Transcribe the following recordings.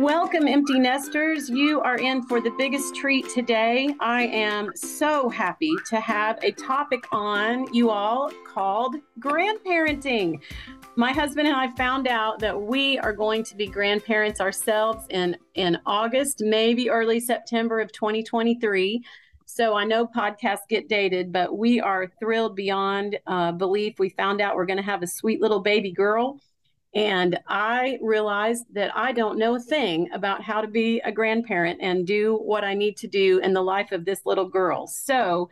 Welcome, empty nesters. You are in for the biggest treat today. I am so happy to have a topic on you all called grandparenting. My husband and I found out that we are going to be grandparents ourselves in, in August, maybe early September of 2023. So I know podcasts get dated, but we are thrilled beyond uh, belief. We found out we're going to have a sweet little baby girl and I realized that I don't know a thing about how to be a grandparent and do what I need to do in the life of this little girl. So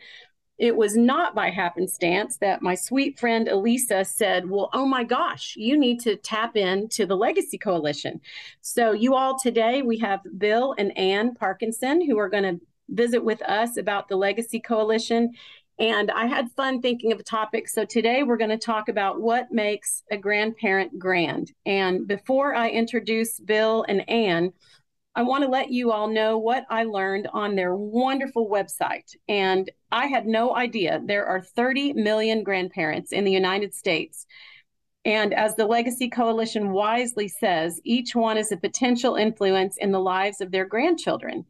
it was not by happenstance that my sweet friend Elisa said, Well, oh my gosh, you need to tap into the Legacy Coalition. So, you all today, we have Bill and Ann Parkinson who are going to visit with us about the Legacy Coalition. And I had fun thinking of a topic. So today we're going to talk about what makes a grandparent grand. And before I introduce Bill and Ann, I want to let you all know what I learned on their wonderful website. And I had no idea there are 30 million grandparents in the United States. And as the Legacy Coalition wisely says, each one is a potential influence in the lives of their grandchildren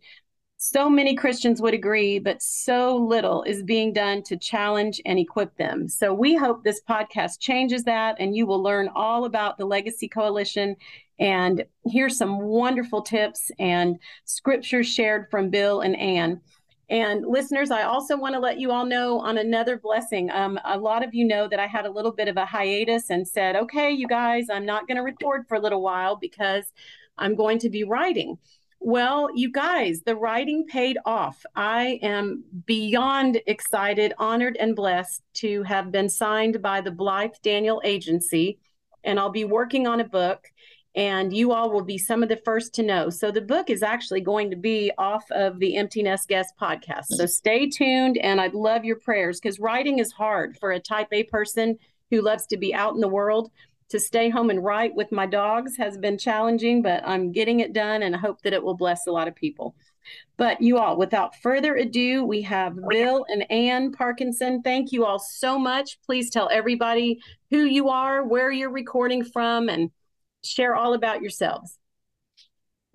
so many Christians would agree, but so little is being done to challenge and equip them. So we hope this podcast changes that and you will learn all about the Legacy Coalition and hear some wonderful tips and scriptures shared from Bill and Ann. And listeners, I also want to let you all know on another blessing. Um, a lot of you know that I had a little bit of a hiatus and said, okay, you guys, I'm not going to record for a little while because I'm going to be writing. Well, you guys, the writing paid off. I am beyond excited, honored, and blessed to have been signed by the Blythe Daniel Agency, and I'll be working on a book. And you all will be some of the first to know. So, the book is actually going to be off of the Empty Nest Guest podcast. So, stay tuned, and I'd love your prayers because writing is hard for a type A person who loves to be out in the world to stay home and write with my dogs has been challenging, but I'm getting it done and I hope that it will bless a lot of people. But you all, without further ado, we have Bill and Ann Parkinson. Thank you all so much. Please tell everybody who you are, where you're recording from, and share all about yourselves.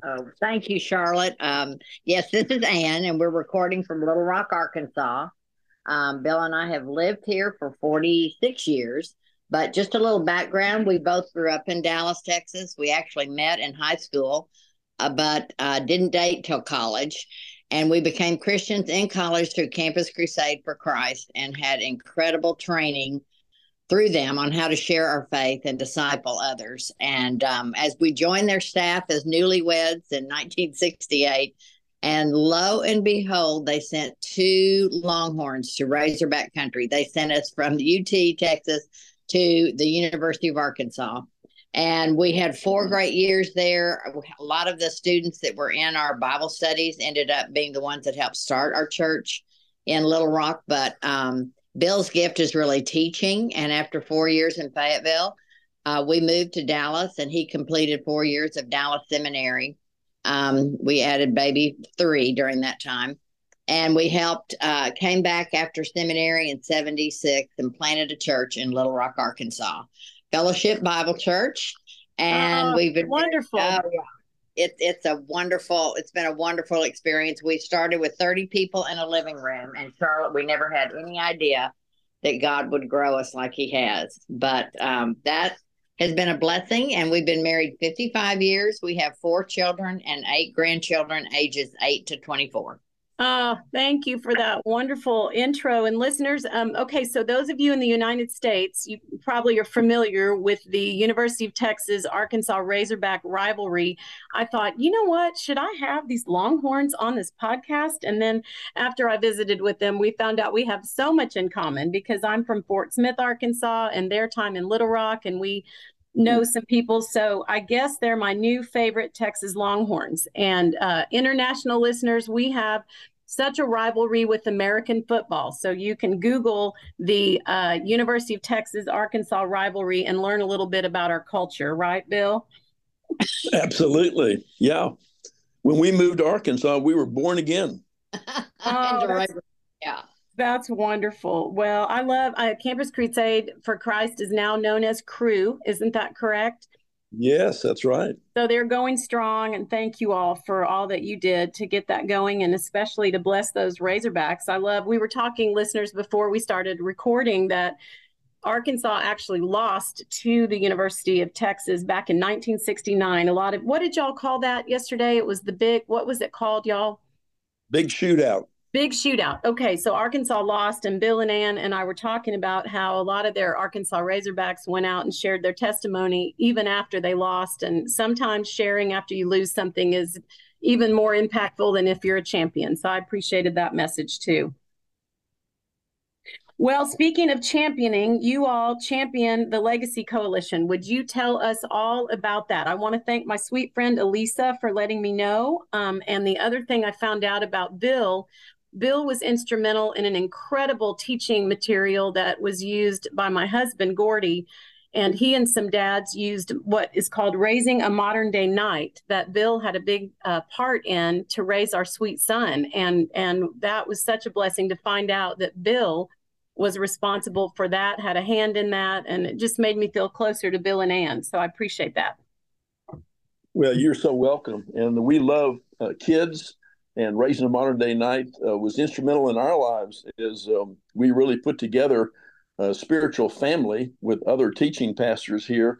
Oh, thank you, Charlotte. Um, yes, this is Ann, and we're recording from Little Rock, Arkansas. Um, Bill and I have lived here for 46 years. But just a little background we both grew up in Dallas, Texas. We actually met in high school, uh, but uh, didn't date till college. And we became Christians in college through Campus Crusade for Christ and had incredible training through them on how to share our faith and disciple others. And um, as we joined their staff as newlyweds in 1968, and lo and behold, they sent two Longhorns to Razorback Country. They sent us from UT, Texas, to the University of Arkansas. And we had four great years there. A lot of the students that were in our Bible studies ended up being the ones that helped start our church in Little Rock. But um, Bill's gift is really teaching. And after four years in Fayetteville, uh, we moved to Dallas and he completed four years of Dallas Seminary. Um, we added baby three during that time and we helped uh, came back after seminary in 76 and planted a church in little rock arkansas. Fellowship bible church. And oh, we've been wonderful. Uh, it, it's a wonderful it's been a wonderful experience. We started with 30 people in a living room and charlotte we never had any idea that god would grow us like he has. But um, that has been a blessing and we've been married 55 years. We have four children and eight grandchildren ages 8 to 24 Oh, thank you for that wonderful intro. And listeners, um, okay, so those of you in the United States, you probably are familiar with the University of Texas Arkansas Razorback rivalry. I thought, you know what? Should I have these Longhorns on this podcast? And then after I visited with them, we found out we have so much in common because I'm from Fort Smith, Arkansas, and their time in Little Rock, and we know mm. some people. So I guess they're my new favorite Texas Longhorns. And uh, international listeners, we have such a rivalry with American football. So you can Google the uh, University of Texas Arkansas rivalry and learn a little bit about our culture, right, Bill? Absolutely. Yeah. When we moved to Arkansas, we were born again. oh, yeah. That's wonderful. Well, I love uh, Campus Crusade for Christ is now known as Cru. Isn't that correct? Yes, that's right. So they're going strong, and thank you all for all that you did to get that going, and especially to bless those Razorbacks. I love. We were talking, listeners, before we started recording that Arkansas actually lost to the University of Texas back in 1969. A lot of what did y'all call that yesterday? It was the big. What was it called, y'all? Big shootout. Big shootout. Okay, so Arkansas lost, and Bill and Ann and I were talking about how a lot of their Arkansas Razorbacks went out and shared their testimony even after they lost. And sometimes sharing after you lose something is even more impactful than if you're a champion. So I appreciated that message too. Well, speaking of championing, you all champion the Legacy Coalition. Would you tell us all about that? I want to thank my sweet friend Elisa for letting me know. Um, and the other thing I found out about Bill Bill was instrumental in an incredible teaching material that was used by my husband, Gordy. And he and some dads used what is called Raising a Modern Day Knight that Bill had a big uh, part in to raise our sweet son. And, and that was such a blessing to find out that Bill was responsible for that, had a hand in that. And it just made me feel closer to Bill and Ann. So I appreciate that. Well, you're so welcome. And we love uh, kids and raising a modern day knight uh, was instrumental in our lives as um, we really put together a spiritual family with other teaching pastors here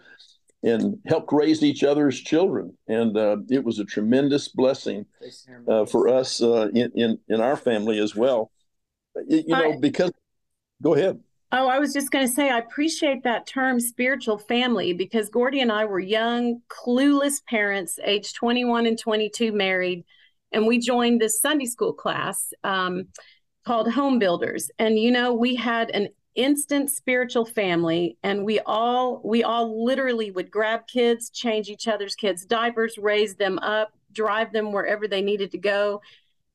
and helped raise each other's children. And uh, it was a tremendous blessing uh, for us uh, in, in, in our family as well. You know because go ahead. Oh, I was just going to say, I appreciate that term spiritual family because Gordy and I were young, clueless parents, age 21 and 22, married and we joined this Sunday school class um, called Home Builders. And you know, we had an instant spiritual family and we all we all literally would grab kids change each other's kids diapers raise them up drive them wherever they needed to go.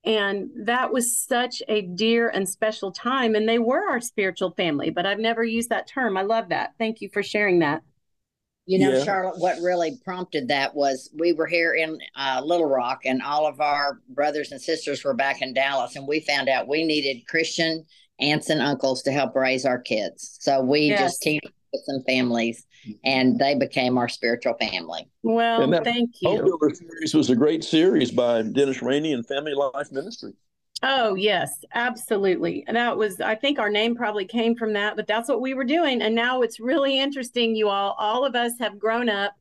And that was such a dear and special time. And they were our spiritual family but i've never used that term. I love that. Thank you for sharing that you know, yeah. Charlotte, what really prompted that was we were here in uh, Little Rock, and all of our brothers and sisters were back in Dallas, and we found out we needed Christian aunts and uncles to help raise our kids. So we yes. just teamed up with some families, and they became our spiritual family. Well, thank you. Home Builder series was a great series by Dennis Rainey and Family Life Ministry. Oh, yes, absolutely. And that was, I think our name probably came from that, but that's what we were doing. And now it's really interesting, you all. All of us have grown up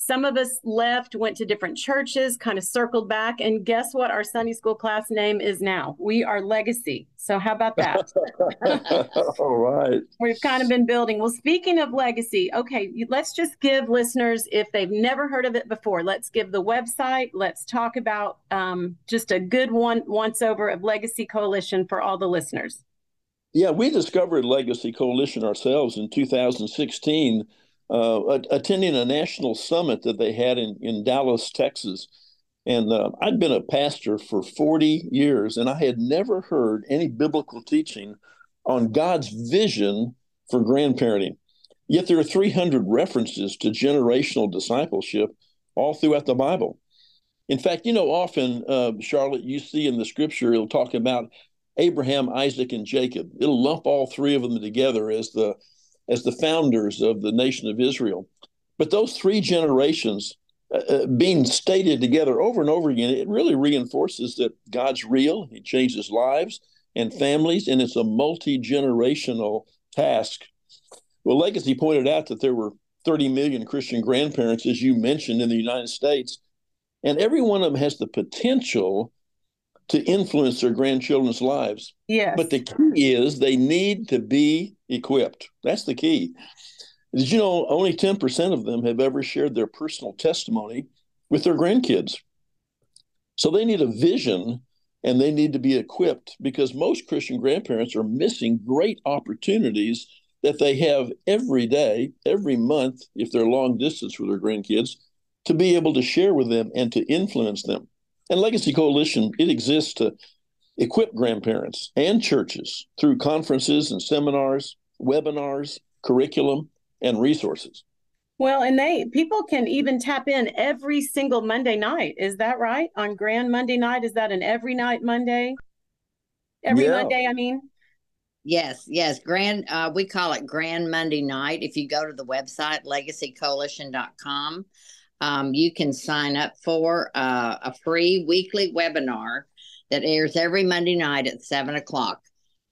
some of us left, went to different churches, kind of circled back. And guess what? Our Sunday school class name is now. We are Legacy. So, how about that? All right. We've kind of been building. Well, speaking of Legacy, okay, let's just give listeners, if they've never heard of it before, let's give the website. Let's talk about um, just a good one once over of Legacy Coalition for all the listeners. Yeah, we discovered Legacy Coalition ourselves in 2016 uh, attending a national summit that they had in, in Dallas, Texas. And uh, I'd been a pastor for 40 years, and I had never heard any biblical teaching on God's vision for grandparenting. Yet there are 300 references to generational discipleship all throughout the Bible. In fact, you know, often, uh, Charlotte, you see in the scripture, it'll talk about Abraham, Isaac, and Jacob. It'll lump all three of them together as the as the founders of the nation of Israel. But those three generations uh, uh, being stated together over and over again, it really reinforces that God's real. He changes lives and families, and it's a multi generational task. Well, Legacy pointed out that there were 30 million Christian grandparents, as you mentioned, in the United States, and every one of them has the potential to influence their grandchildren's lives. Yes. But the key is they need to be equipped. That's the key. Did you know only 10% of them have ever shared their personal testimony with their grandkids? So they need a vision and they need to be equipped because most Christian grandparents are missing great opportunities that they have every day, every month, if they're long distance with their grandkids, to be able to share with them and to influence them. And Legacy Coalition, it exists to equip grandparents and churches through conferences and seminars, webinars, curriculum, and resources. Well, and they people can even tap in every single Monday night. Is that right? On Grand Monday night, is that an every night Monday? Every yeah. Monday, I mean. Yes, yes. Grand, uh, we call it Grand Monday night. If you go to the website, legacycoalition.com, um, you can sign up for uh, a free weekly webinar that airs every Monday night at seven o'clock.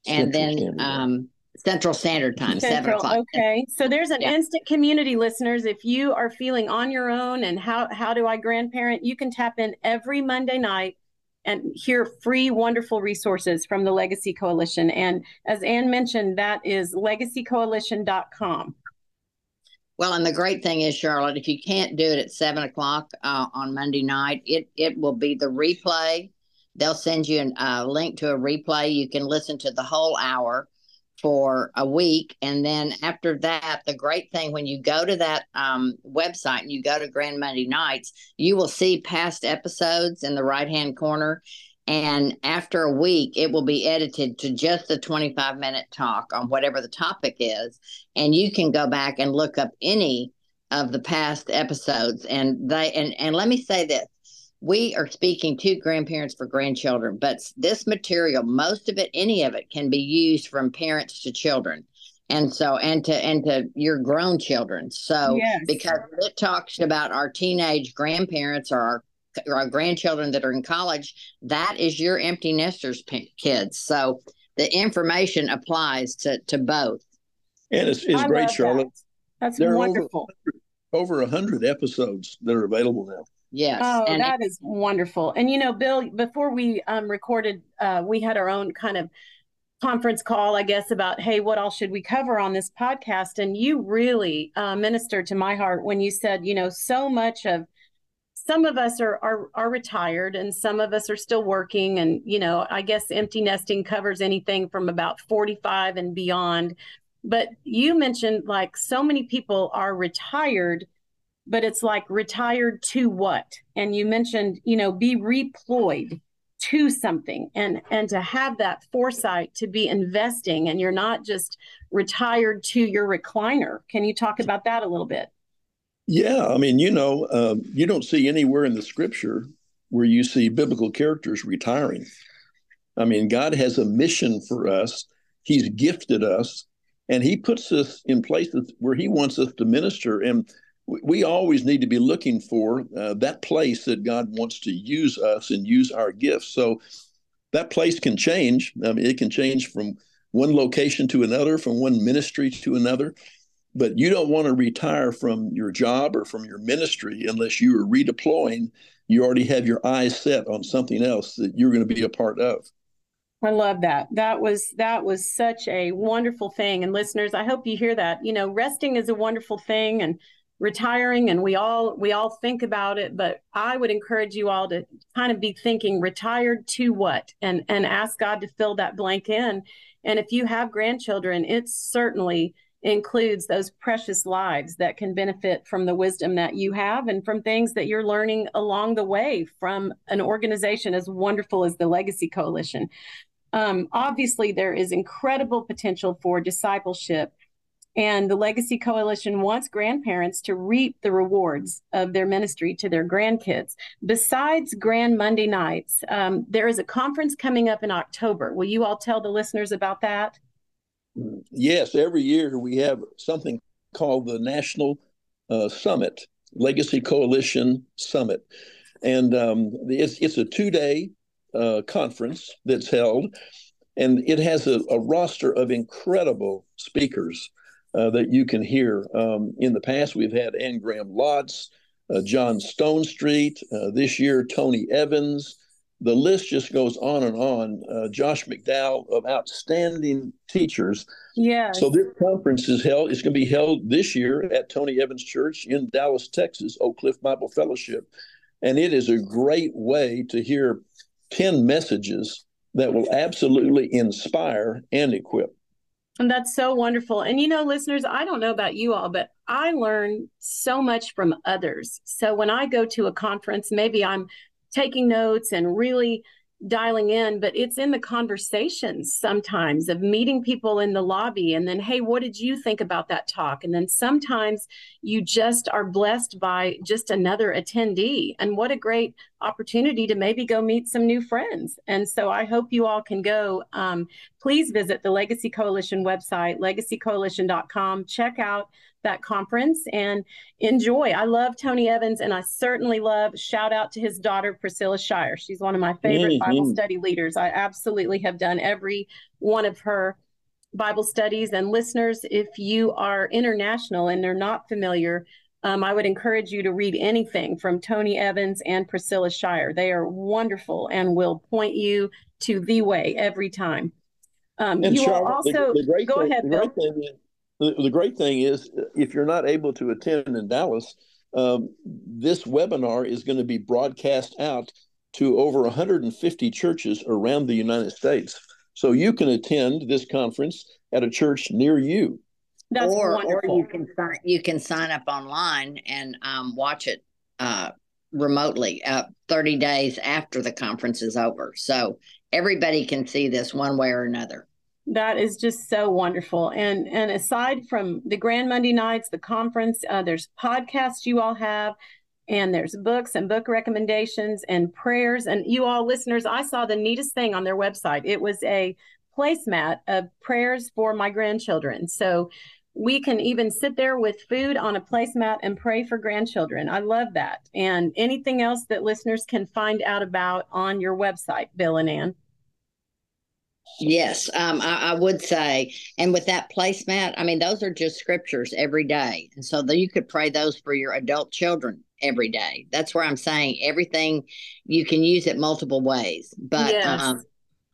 And then Standard Time. um, Central Standard Time, seven o'clock. Okay, so there's an Yeah. instant community, listeners. If you are feeling on your own and how how do I grandparent, you can tap in every Monday night and hear free, wonderful resources from the Legacy Coalition. And as Ann mentioned, that is legacycoalition.com. Well, and the great thing is, Charlotte, if you can't do it at seven o'clock uh, on Monday night, it it will be the replay. They'll send you a uh, link to a replay. You can listen to the whole hour for a week, and then after that, the great thing when you go to that um, website and you go to Grand Monday Nights, you will see past episodes in the right hand corner. And after a week, it will be edited to just the 25 minute talk on whatever the topic is. And you can go back and look up any of the past episodes. And they and and let me say this we are speaking to grandparents for grandchildren but this material most of it any of it can be used from parents to children and so and to and to your grown children so Yes. because it talks about our teenage grandparents or our our grandchildren that are in college that is your empty nesters p- kids so the information applies to to both And it's, it's I great, Charlotte. that. That's There are over- wonderful. Over a hundred episodes that are available now. Yes Oh, and that is wonderful. And you know, Bill, before we um, recorded, uh, we had our own kind of conference call, I guess, about hey, what all should we cover on this podcast? And you really uh, ministered to my heart when you said, you know, so much of some of us are, are are retired and some of us are still working and you know i guess empty nesting covers anything from about 45 and beyond but you mentioned like so many people are retired but it's like retired to what and you mentioned you know be reployed to something and and to have that foresight to be investing and you're not just retired to your recliner can you talk about that a little bit Yeah, I mean, you know, um, you don't see anywhere in the scripture where you see biblical characters retiring. I mean, God has a mission for us. He's gifted us, and He puts us in places where He wants us to minister. And we, always need to be looking for uh, that place that God wants to use us and use our gifts. So that place can change. I mean, it can change from one location to another, from one ministry to another but you don't want to retire from your job or from your ministry unless you are redeploying. You already have your eyes set on something else that you're going to be a part of. I love that. That was that was such a wonderful thing. And listeners, I hope you hear that. You know, resting is a wonderful thing and retiring and we all we all think about it, but I would encourage you all to kind of be thinking retired to what and and ask God to fill that blank in. And if you have grandchildren, it certainly includes those precious lives that can benefit from the wisdom that you have and from things that you're learning along the way from an organization as wonderful as the Legacy Coalition. Um, obviously, there is incredible potential for discipleship, and the Legacy Coalition wants grandparents to reap the rewards of their ministry to their grandkids. Besides Grand Monday nights, um, there is a conference coming up in October. Will you all tell the listeners about that? Yes, every year we have something called the National uh, Summit, Legacy Coalition Summit. And um, it's, it's a two day uh, conference that's held, and it has a, a roster of incredible speakers uh, that you can hear. Um, in the past, we've had Ann Graham Lotz, uh, John Stonestreet, uh, this year, Tony Evans. The list just goes on and on. Uh, Josh McDowell of outstanding teachers. Yeah. So this conference is held. It's going to be held this year at Tony Evans Church in Dallas, Texas, Oak Cliff Bible Fellowship, and it is a great way to hear ten messages that will absolutely inspire and equip. And that's so wonderful. And you know, listeners, I don't know about you all, but I learn so much from others. So when I go to a conference, maybe I'm taking notes and really dialing in, but it's in the conversations sometimes of meeting people in the lobby and then, hey, what did you think about that talk? And then sometimes you just are blessed by just another attendee. And what a great opportunity to maybe go meet some new friends. And so I hope you all can go. Um, please visit the Legacy Coalition website, legacycoalition.com. Check out that conference and enjoy. I love Tony Evans, and I certainly love shout out to his daughter Priscilla Shirer. She's one of my favorite mm-hmm. Bible study leaders. I absolutely have done every one of her Bible studies. And listeners, if you are international and they're not familiar, um, I would encourage you to read anything from Tony Evans and Priscilla Shirer. They are wonderful and will point you to the way every time. Um, and you Charlotte, also the, the great go thing, ahead, the. Great thing is, the, the, great thing is, if you're not able to attend in Dallas, um, this webinar is going to be broadcast out to over 150 churches around the United States. So you can attend this conference at a church near you. That's or, wonderful. Or you can sign you can sign up online and um, watch it uh, remotely uh, 30 days after the conference is over. So everybody can see this one way or another. That is just so wonderful. And and aside from the Grand Monday nights, the conference, uh, there's podcasts you all have, and there's books and book recommendations and prayers. And you all listeners, I saw the neatest thing on their website. It was a placemat of prayers for my grandchildren. So we can even sit there with food on a placemat and pray for grandchildren. I love that. And anything else that listeners can find out about on your website, Bill and Ann? Yes, um, I, I, would say, and with that placemat, I mean, those are just scriptures every day, and so you could pray those for your adult children every day. That's where I'm saying everything you can use it multiple ways. But yes. um,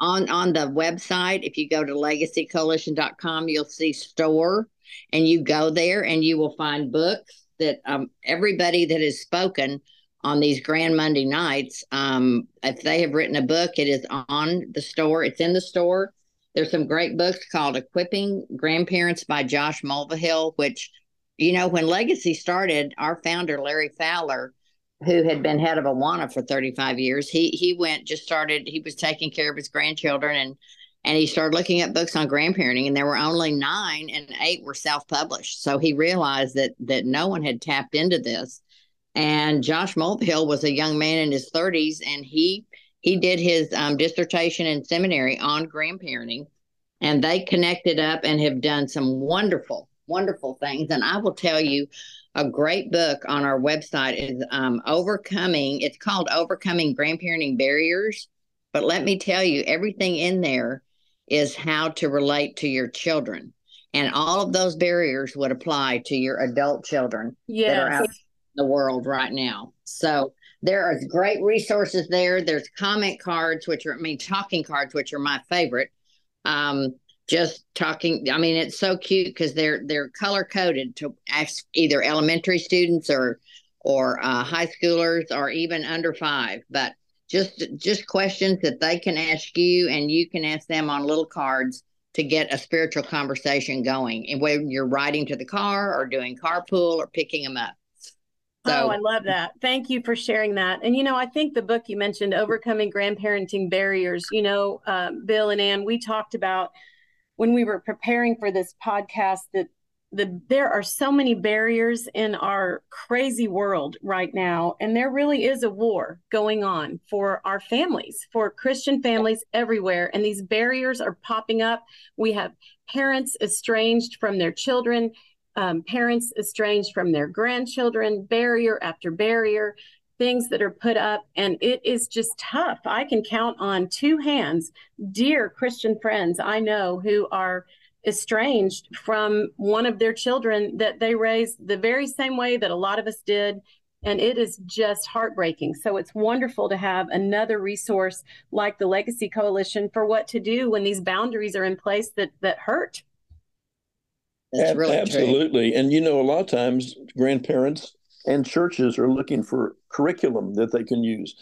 on on the website, if you go to legacycoalition.com, you'll see store, and you go there and you will find books that um, everybody that has spoken on these Grand Monday nights, um, if they have written a book, it is on the store. It's in the store. There's some great books called Equipping Grandparents by Josh Mulvihill, which, you know, when Legacy started, our founder, Larry Fowler, who had been head of Awana for 35 years, he he went just started. He was taking care of his grandchildren and and he started looking at books on grandparenting and there were only nine and eight were self-published so he realized that that no one had tapped into this and josh mulvihill was a young man in his 30s and he he did his um, dissertation in seminary on grandparenting and they connected up and have done some wonderful wonderful things and i will tell you a great book on our website is um, overcoming it's called overcoming grandparenting barriers but let me tell you everything in there is how to relate to your children. And all of those barriers would apply to your adult children yes. that are out in the world right now. So there are great resources there. There's comment cards, which are, I mean, talking cards, which are my favorite. Um, just talking, I mean, it's so cute because they're they're color coded to ask either elementary students or or uh, high schoolers or even under five. But just just questions that they can ask you and you can ask them on little cards to get a spiritual conversation going and when you're riding to the car or doing carpool or picking them up so, oh, I love that. Thank you for sharing that. And, you know, I think the book you mentioned, Overcoming Grandparenting Barriers, you know, um, Bill and Ann, we talked about when we were preparing for this podcast that the there are so many barriers in our crazy world right now and there really is a war going on for our families for christian families everywhere and these barriers are popping up. We have parents estranged from their children um, parents estranged from their grandchildren barrier after barrier things that are put up and it is just tough. I can count on two hands dear christian friends i know who are estranged from one of their children that they raised the very same way that a lot of us did and it is just heartbreaking. So it's wonderful to have another resource like the legacy coalition for what to do when these boundaries are in place that that hurt. That's really absolutely. True. and you know a lot of times grandparents and churches are looking for curriculum that they can use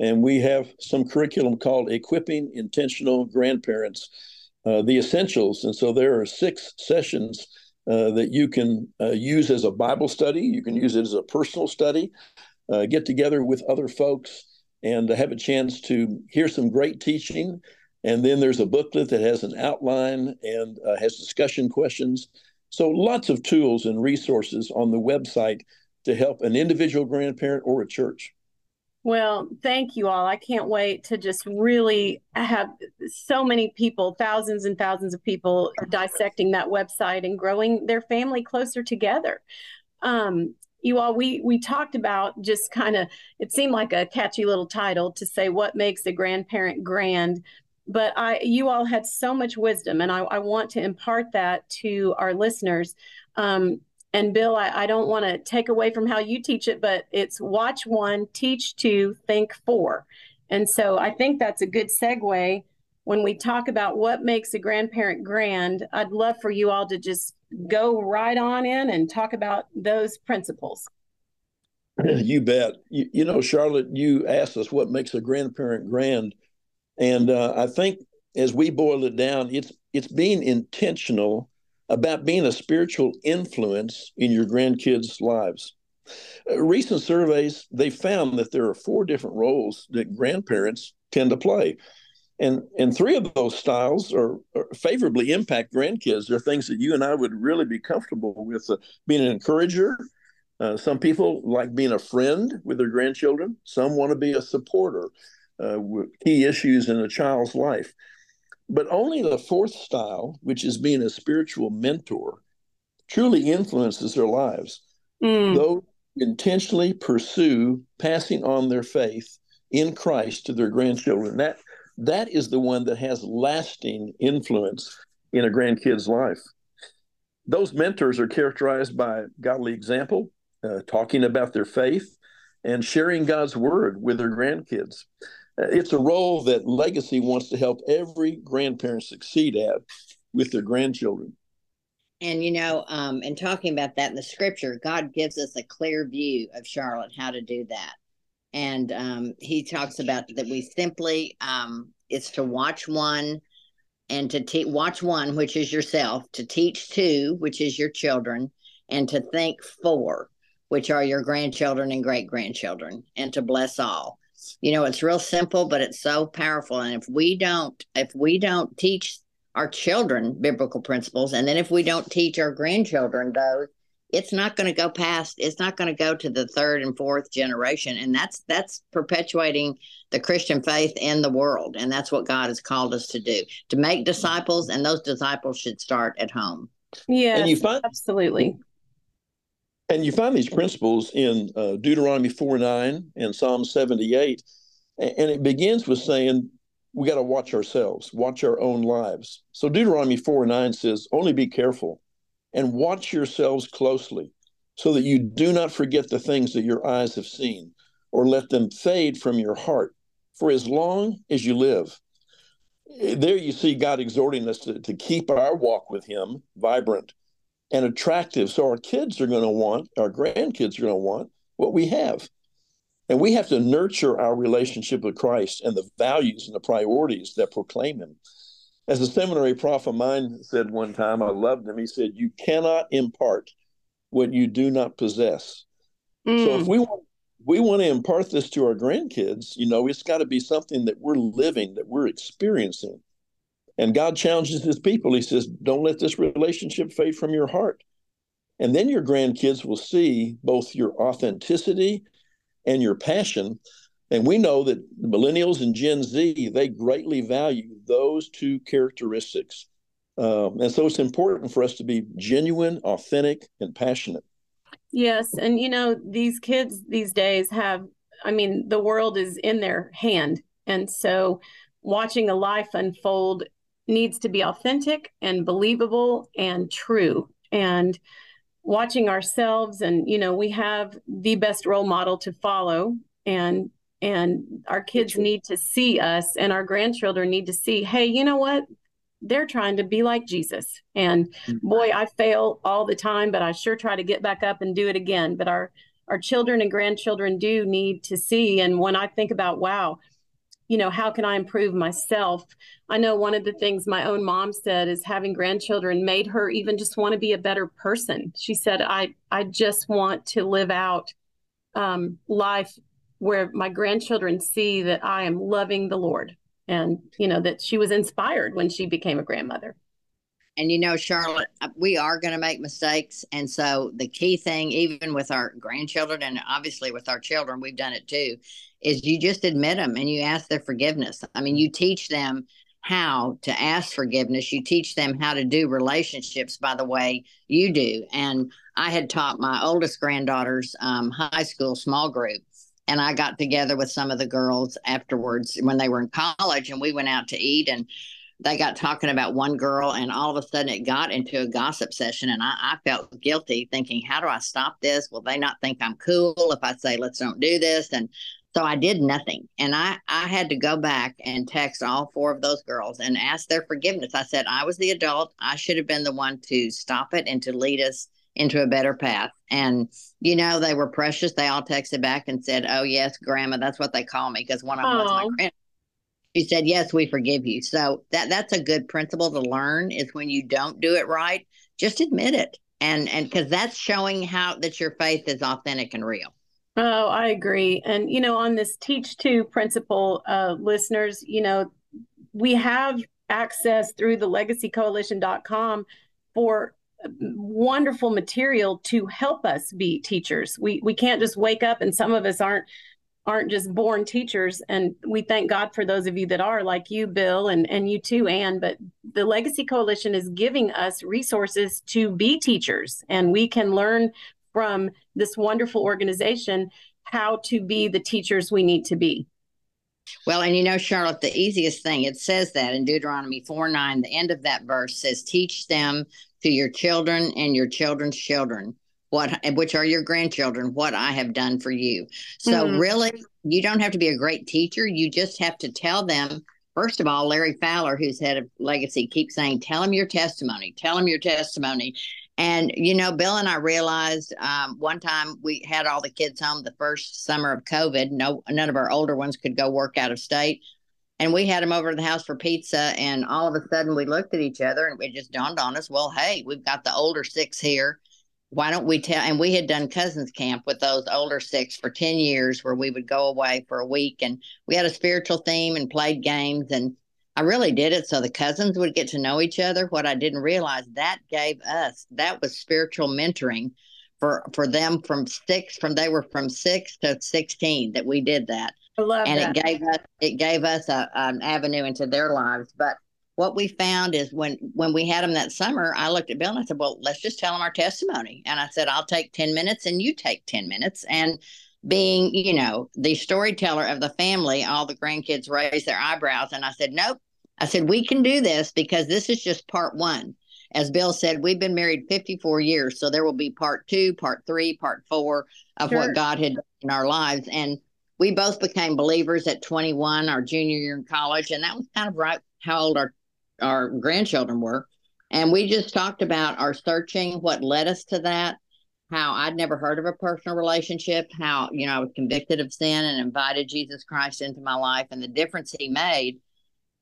and we have some curriculum called equipping intentional grandparents uh, the essentials. And so there are six sessions uh, that you can uh, use as a Bible study. You can use it as a personal study, uh, get together with other folks and have a chance to hear some great teaching. And then there's a booklet that has an outline and uh, has discussion questions. So lots of tools and resources on the website to help an individual grandparent or a church. Well, thank you all. I can't wait to just really have so many people, thousands and thousands of people dissecting that website and growing their family closer together. Um, you all, we we talked about just kind of it seemed like a catchy little title to say what makes a grandparent grand. But I you all had so much wisdom, and I, I want to impart that to our listeners. Um, and Bill, I, I don't want to take away from how you teach it, but it's watch one, teach two, think four. And so I think that's a good segue when we talk about what makes a grandparent grand. I'd love for you all to just go right on in and talk about those principles. You bet. You, you know, Charlotte, you asked us what makes a grandparent grand. And uh, I think as we boil it down, it's it's being intentional about being a spiritual influence in your grandkids' lives. Uh, recent surveys they found that there are four different roles that grandparents tend to play, and and three of those styles are, are favorably impact grandkids. They're things that you and I would really be comfortable with. Uh, being an encourager, uh, some people like being a friend with their grandchildren. Some want to be a supporter uh, with key issues in a child's life. But only the fourth style, which is being a spiritual mentor, truly influences their lives. Mm. Those intentionally pursue passing on their faith in Christ to their grandchildren. That that is the one that has lasting influence in a grandkid's life. Those mentors are characterized by godly example, uh, talking about their faith, and sharing God's word with their grandkids it's a role that Legacy wants to help every grandparent succeed at with their grandchildren. And you know, um, and talking about that in the scripture, God gives us a clear view of Charlotte how to do that. And um, he talks about that we simply um, it's to watch one and to te- watch one, which is yourself, to teach two, which is your children, and to think four, which are your grandchildren and great grandchildren, and to bless all you know it's real simple but it's so powerful. And if we don't if we don't teach our children biblical principles and then if we don't teach our grandchildren those it's not going to go past it's not going to go to the third and fourth generation. And that's that's perpetuating the christian faith in the world. And that's what god has called us to do to make disciples and those disciples should start at home. Yeah and you find absolutely and you find these principles in uh, Deuteronomy 4 9 and Psalm 78. And it begins with saying, we got to watch ourselves, watch our own lives. So Deuteronomy 4 9 says, only be careful and watch yourselves closely so that you do not forget the things that your eyes have seen or let them fade from your heart for as long as you live. There you see God exhorting us to, to keep our walk with Him vibrant and attractive. So our kids are going to want, our grandkids are going to want what we have. And we have to nurture our relationship with Christ and the values and the priorities that proclaim Him. As a seminary prof of mine said one time, I loved him. He said, You cannot impart what you do not possess. Mm. So if we want, we want to impart this to our grandkids, you know, it's got to be something that we're living, that we're experiencing. And God challenges his people. He says, Don't let this relationship fade from your heart. And then your grandkids will see both your authenticity and your passion. And we know that millennials and Gen Z, they greatly value those two characteristics. Um, and so it's important for us to be genuine, authentic, and passionate. Yes. And, you know, these kids these days have, I mean, the world is in their hand. And so watching a life unfold needs to be authentic and believable and true. And watching ourselves and you know we have the best role model to follow. And and our kids need to see us and our grandchildren need to see hey you know what? They're trying to be like jesus. And mm-hmm. boy i fail all the time but i sure try to get back up and do it again. But our our children and grandchildren do need to see. And when i think about wow you know, how can I improve myself? I know one of the things my own mom said is having grandchildren made her even just want to be a better person. She said, I, I just want to live out um, life where my grandchildren see that I am loving the Lord and, you know, that she was inspired when she became a grandmother. And you know, Charlotte, uh, we are going to make mistakes. And so the key thing, even with our grandchildren and obviously with our children, we've done it too, is you just admit them and you ask their forgiveness. I mean, you teach them how to ask forgiveness. You teach them how to do relationships by the way you do. And I had taught my oldest granddaughter's um, high school small group. And I got together with some of the girls afterwards when they were in college, and we went out to eat. And they got talking about one girl, and all of a sudden it got into a gossip session. And I, I felt guilty, thinking, How do I stop this? Will they not think I'm cool if I say, Let's don't do this? And so I did nothing. And I, I had to go back and text all four of those girls and ask their forgiveness. I said, I was the adult. I should have been the one to stop it and to lead us into a better path. And, you know, they were precious. They all texted back and said, Oh, yes, grandma. That's what they call me because one of them Aww. was my grandma. She said, Yes, we forgive you. So that that's a good principle to learn is when you don't do it right, just admit it. And and because that's showing how that your faith is authentic and real. Oh, I agree. And, you know, on this Teach Two principle, uh, listeners, you know, we have access through the legacycoalition.com for wonderful material to help us be teachers. We we can't just wake up and some of us aren't aren't just born teachers and we thank God for those of you that are like you Bill and and you too Ann but the Legacy Coalition is giving us resources to be teachers and we can learn from this wonderful organization how to be the teachers we need to be. Well, and you know, Charlotte, the easiest thing, it says that in Deuteronomy 4 9, the end of that verse says, Teach them to your children and your children's children, what which are your grandchildren, what I have done for you. So mm-hmm. really, you don't have to be a great teacher. You just have to tell them First of all, Larry Fowler, who's head of legacy, keeps saying, Tell them your testimony, tell them your testimony. And, you know, Bill and I realized um, one time we had all the kids home the first summer of COVID. No, none of our older ones could go work out of state. And we had them over to the house for pizza. And all of a sudden we looked at each other and it just dawned on us, well, hey, we've got the older six here. Why don't we tell? And we had done cousins camp with those older six for 10 years where we would go away for a week and we had a spiritual theme and played games. And I really did it so the cousins would get to know each other. What I didn't realize that gave us that was spiritual mentoring for for them from six from they were from six to sixteen that we did that. I love and that. it gave us it gave us a, an avenue into their lives. But what we found is when when we had them that summer, I looked at Bill and I said, "Well, let's just tell them our testimony." And I said, "I'll take ten minutes, and you take ten minutes." And being, you know, the storyteller of the family, all the grandkids raised their eyebrows. And I said, Nope. I said, We can do this because this is just part one. As Bill said, we've been married 54 years. So there will be part two, part three, part four of sure. what God had done in our lives. And we both became believers at 21, our junior year in college. And that was kind of right how old our, our grandchildren were. And we just talked about our searching, what led us to that how I'd never heard of a personal relationship, how, you know, I was convicted of sin and invited Jesus Christ into my life and the difference he made.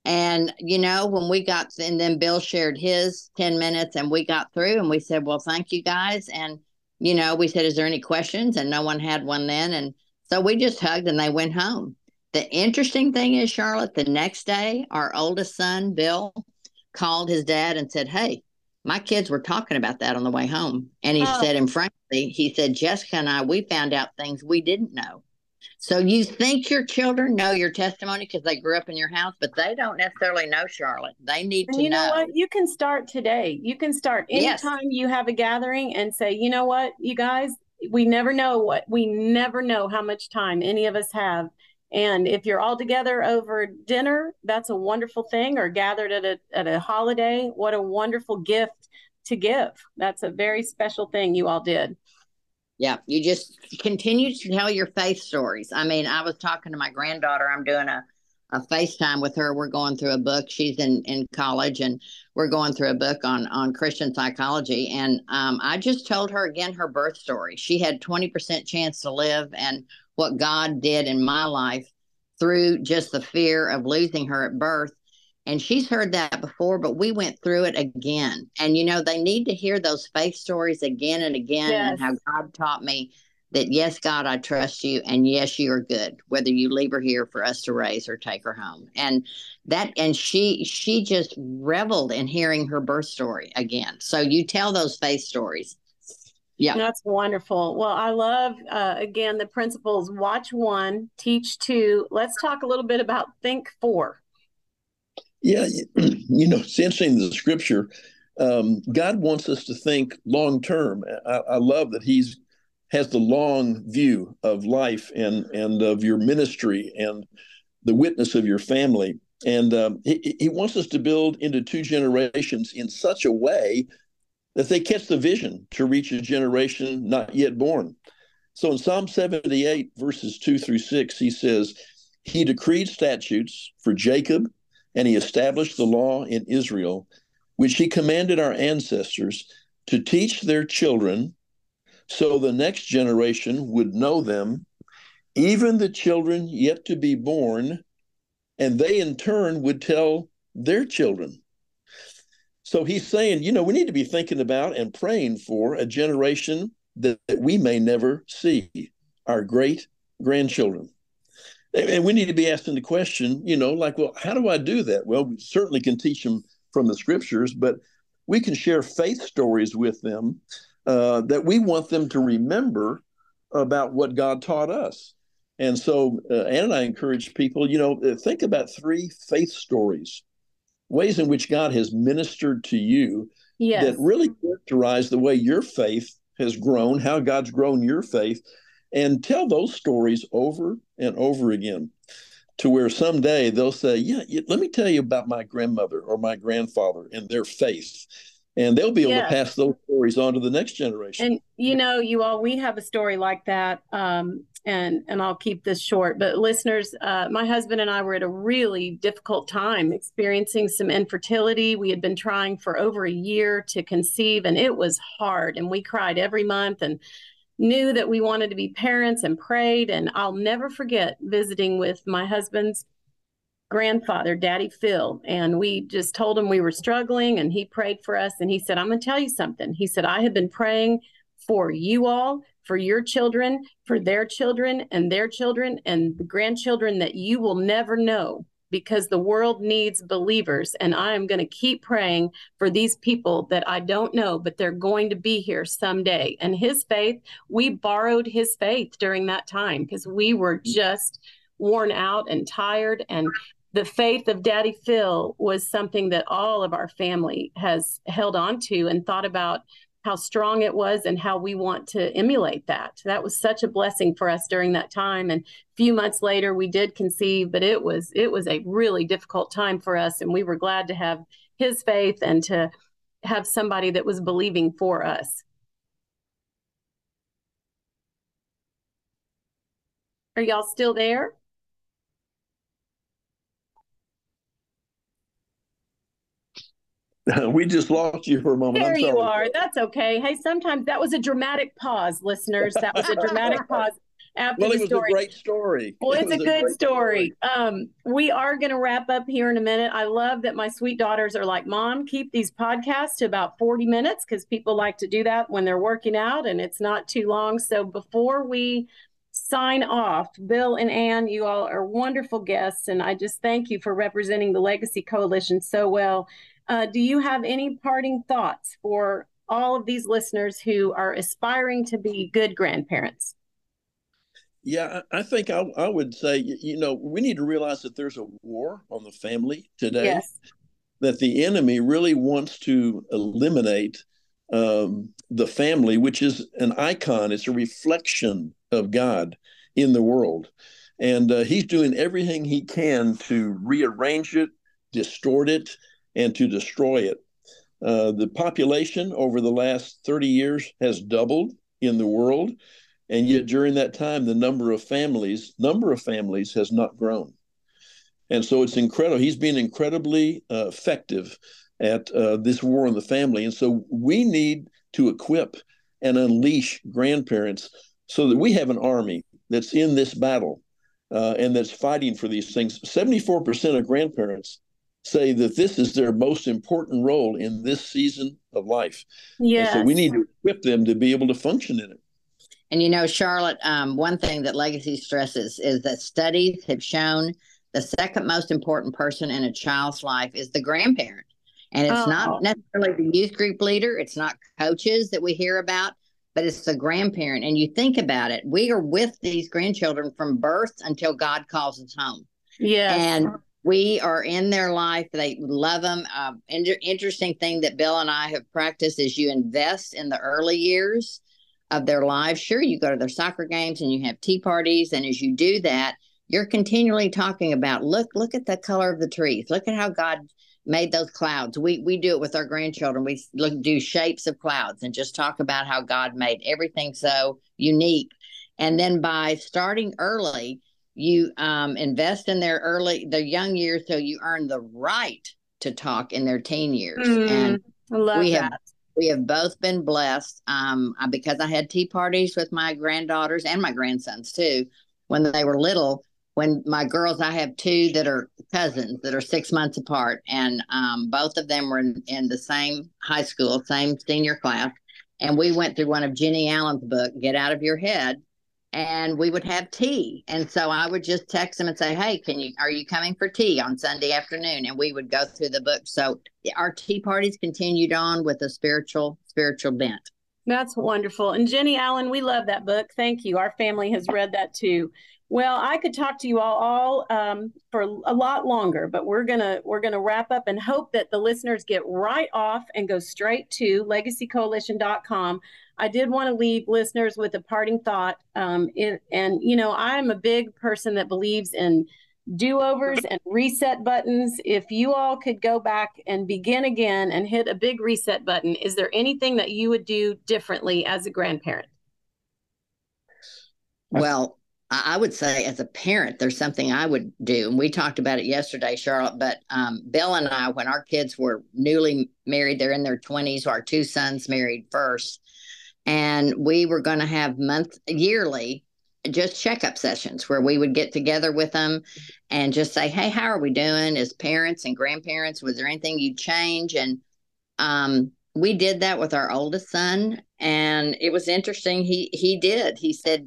And, you know, when we got, and then Bill shared his 10 minutes and we got through and we said, well, thank you guys. And, you know, we said, is there any questions? And no one had one then. And so we just hugged and they went home. The interesting thing is, Charlotte, the next day, our oldest son, Bill, called his dad and said, Hey, my kids were talking about that on the way home. And he oh. said, and frankly, he said, Jessica and I, we found out things we didn't know. So you think your children know your testimony because they grew up in your house, but they don't necessarily know Charlotte. They need and to you know. know what? You can start today. You can start anytime yes. you have a gathering and say, you know what, you guys, we never know what we never know how much time any of us have and if you're all together over dinner, that's a wonderful thing, or gathered at a, at a holiday, what a wonderful gift to give. That's a very special thing you all did. Yeah, you just continue to tell your faith stories. I mean, I was talking to my granddaughter, I'm doing a, a FaceTime with her. We're going through a book. She's in, in college and we're going through a book on, on Christian psychology. And um, I just told her again her birth story. She had 20% chance to live and what God did in my life through just the fear of losing her at birth. And she's heard that before, but we went through it again. And, you know, they need to hear those faith stories again and again yes. and how God taught me that yes, God, I trust you, and yes, you are good, whether you leave her here for us to raise or take her home. And that, and she, she just reveled in hearing her birth story again. So you tell those faith stories. Yeah. That's wonderful. Well, I love, uh, again, the principles watch one, teach two. Let's talk a little bit about think four. Yeah. You know, it's interesting the scripture. Um, God wants us to think long term. I, I love that He's has the long view of life and and of your ministry and the witness of your family. And um, he, he wants us to build into two generations in such a way that they catch the vision to reach a generation not yet born. So in Psalm 78, verses 2 through 6, he says, He decreed statutes for Jacob, and he established the law in Israel, which he commanded our ancestors to teach their children so the next generation would know them, even the children yet to be born, and they in turn would tell their children. So he's saying, you know, we need to be thinking about and praying for a generation that, that we may never see, our great grandchildren. And we need to be asking the question, you know, like, well, how do I do that? Well, we certainly can teach them from the scriptures, but we can share faith stories with them uh, that we want them to remember about what God taught us. And so, uh, Ann and I encourage people, you know, uh, think about three faith stories, ways in which God has ministered to you yes. that really characterize the way your faith has grown, how God's grown your faith, and tell those stories over and over again to where someday they'll say, Yeah, let me tell you about my grandmother or my grandfather and their faith and they'll be able yeah. to pass those stories on to the next generation. And you know, you all, we have a story like that, um, and and I'll keep this short. But listeners, uh, my husband and I were at a really difficult time, experiencing some infertility. We had been trying for over a year to conceive, and it was hard. And we cried every month, and knew that we wanted to be parents, and prayed. And I'll never forget visiting with my husband's grandfather, Daddy Phil, and we just told him we were struggling and he prayed for us. And he said, I'm going to tell you something. He said, I have been praying for you all, for your children, for their children and their children and the grandchildren that you will never know because the world needs believers. And I am going to keep praying for these people that I don't know, but they're going to be here someday. And his faith, we borrowed his faith during that time because we were just worn out and tired and the faith of Daddy Phil was something that all of our family has held on to and thought about how strong it was and how we want to emulate that. That was such a blessing for us during that time. And a few months later, we did conceive, but it was it was a really difficult time for us, and we were glad to have his faith and to have somebody that was believing for us. Are y'all still there? we just lost you for a moment. There you are. That's okay. Hey, sometimes that was a dramatic pause, listeners. That was a dramatic pause after well, the story. It was a great story. Well, it's it a good a story. story. Um, we are going to wrap up here in a minute. I love that my sweet daughters are like, Mom, keep these podcasts to about 40 minutes because people like to do that when they're working out and it's not too long. So before we sign off, Bill and Ann, you all are wonderful guests. And I just thank you for representing the Legacy Coalition so well. Uh, do you have any parting thoughts for all of these listeners who are aspiring to be good grandparents? Yeah, I think I, I, would say, you know, we need to realize that there's a war on the family today. Yes. That the enemy really wants to eliminate um, the family, which is an icon, it's a reflection of God in the world. And uh, he's doing everything he can to rearrange it, distort it, and to destroy it. Uh, the population over the last 30 years has doubled in the world, and yet during that time, the number of families number of families has not grown. And so it's incredible. He's been incredibly uh, effective at uh, this war on the family, and so we need to equip and unleash grandparents so that we have an army that's in this battle uh, and that's fighting for these things. 74% of grandparents say that this is their most important role in this season of life. Yeah. So we need to equip them to be able to function in it. And you know, Charlotte, um, one thing that Legacy stresses is that studies have shown the second most important person in a child's life is the grandparent. And it's oh. not necessarily the youth group leader, it's not coaches that we hear about, but it's the grandparent. And you think about it, we are with these grandchildren from birth until God calls us home. Yeah. And we are in their life. They love them. Um, inter- interesting thing that Bill and I have practiced is you invest in the early years of their lives. Sure, you go to their soccer games and you have tea parties. And as you do that, you're continually talking about look, look at the color of the trees. Look at how God made those clouds. We we do it with our grandchildren. We look do shapes of clouds and just talk about how God made everything so unique. And then by starting early, you um, invest in their early their young years so you earn the right to talk in their teen years. Mm, and we that. have we have both been blessed um, because I had tea parties with my granddaughters and my grandsons too when they were little when my girls, I have two that are cousins that are six months apart, and um, both of them were in, in, the same high school, same senior class. And we went through one of jennie Allen's book, Get Out of Your Head, and we would have tea. And so I would just text them and say, "Hey, can you are you coming for tea on Sunday afternoon?" And we would go through the book. So our tea parties continued on with a spiritual spiritual bent. That's wonderful. And Jennie Allen, we love that book. Thank you. Our family has read that too. Well, I could talk to you all, all um, for a lot longer, but we're gonna we're gonna wrap up and hope that the listeners get right off and go straight to legacycoalition.com. I did want to leave listeners with a parting thought, um, in, and you know I'm a big person that believes in do-overs and reset buttons. If you all could go back and begin again and hit a big reset button, is there anything that you would do differently as a grandparent? Well, I would say as a parent, there's something I would do. And we talked about it yesterday, Charlotte. But um, Bill and I, when our kids were newly married, they're in their 20s, our two sons married first. And we were going to have month yearly just checkup sessions where we would get together with them and just say, Hey, how are we doing as parents and grandparents? Was there anything you'd change? And um, we did that with our oldest son. And it was interesting. He he did. He said,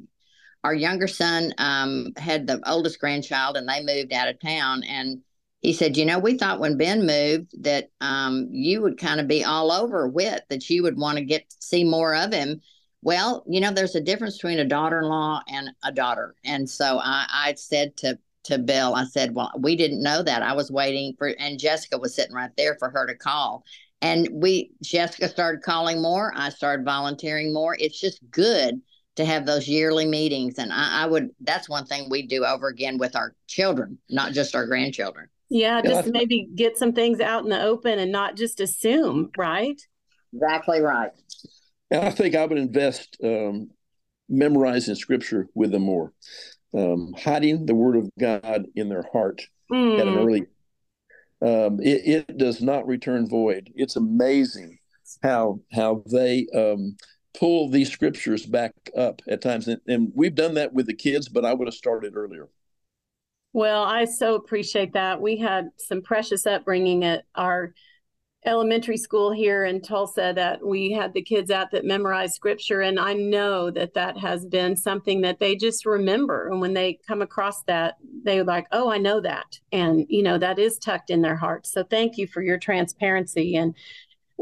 our younger son um, had the oldest grandchild and they moved out of town and he said you know we thought when ben moved that um, you would kind of be all over Whit that you would want to get to see more of him. Well you know there's a difference between a daughter-in-law and a daughter. And so i, I said to to bill i said well we didn't know that. I was waiting for and jessica was sitting right there for her to call. And we jessica started calling more. I started volunteering more. It's just good to have those yearly meetings. And I, I, would, that's one thing we do over again with our children, not just our grandchildren. Yeah, just yeah. maybe get some things out in the open and not just assume, right? Exactly right. And I think I would invest um, memorizing scripture with them more, um, hiding the word of God in their heart mm. at an early. Um, it, it does not return void. It's amazing how how they um, pull these scriptures back up at times. And, and we've done that with the kids, but I would have started earlier. Well, I so appreciate that. We had some precious upbringing at our elementary school here in Tulsa that we had the kids out that memorized scripture. And I know that that has been something that they just remember. And when they come across that, they're like, oh, I know that. And, you know, that is tucked in their hearts. So thank you for your transparency. And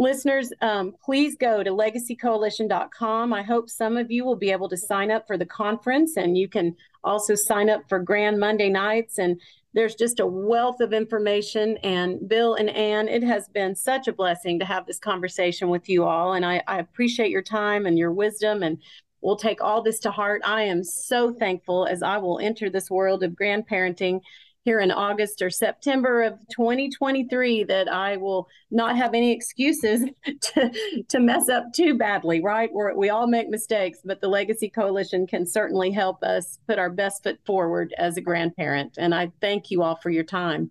Listeners, um, please go to legacycoalition.com. I hope some of you will be able to sign up for the conference and you can also sign up for Grand Monday nights. And there's just a wealth of information. And Bill and Ann, it has been such a blessing to have this conversation with you all. And I, I appreciate your time and your wisdom. And we'll take all this to heart. I am so thankful as I will enter this world of grandparenting here in August or September of 2023 that I will not have any excuses to, to mess up too badly, right? Where we all make mistakes, but the Legacy Coalition can certainly help us put our best foot forward as a grandparent. And I thank you all for your time.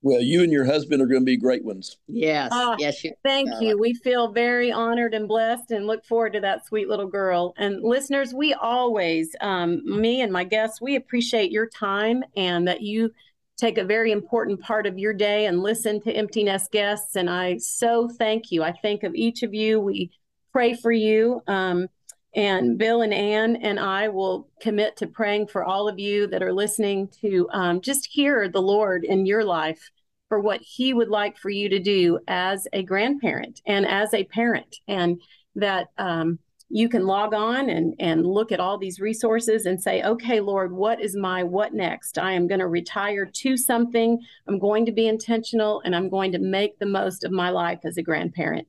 Well, you and your husband are going to be great ones. Yes. Uh, yes. You, thank uh, you. We feel very honored and blessed and look forward to that sweet little girl. And listeners, we always, um, me and my guests, we appreciate your time and that you take a very important part of your day and listen to Empty Nest guests. And I so thank you. I think of each of you. We pray for you. Um, And Bill and Ann and I will commit to praying for all of you that are listening to um, just hear the Lord in your life for what He would like for you to do as a grandparent and as a parent. And that um, you can log on and, and look at all these resources and say, okay, Lord, what is my what next? I am going to retire to something. I'm going to be intentional and I'm going to make the most of my life as a grandparent.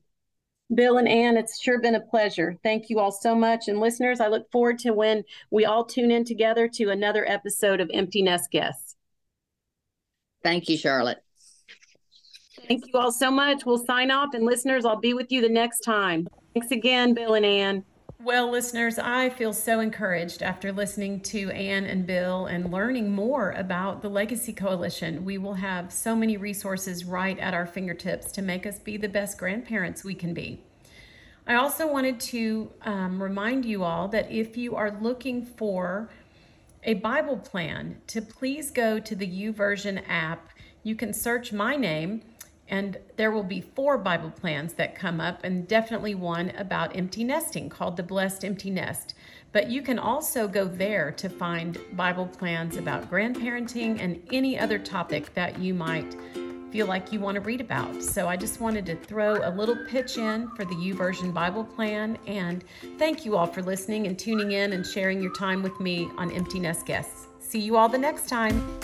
Bill and Ann, it's sure been a pleasure. Thank you all so much. And listeners, I look forward to when we all tune in together to another episode of Empty Nest Guests. Thank you, Charlotte. Thank you all so much. We'll sign off, and listeners, I'll be with you the next time. Thanks again, Bill and Ann. Well, listeners, I feel so encouraged after listening to Ann and Bill and learning more about the Legacy Coalition. We will have so many resources right at our fingertips to make us be the best grandparents we can be. I also wanted to um, remind you all that if you are looking for a Bible plan, to please go to the YouVersion app. You can search my name and there will be four Bible plans that come up, and definitely one about empty nesting called The Blessed Empty Nest. But you can also go there to find Bible plans about grandparenting and any other topic that you might feel like you want to read about. So I just wanted to throw a little pitch in for the YouVersion Bible plan. And thank you all for listening and tuning in and sharing your time with me on Empty Nest Guests. See you all the next time.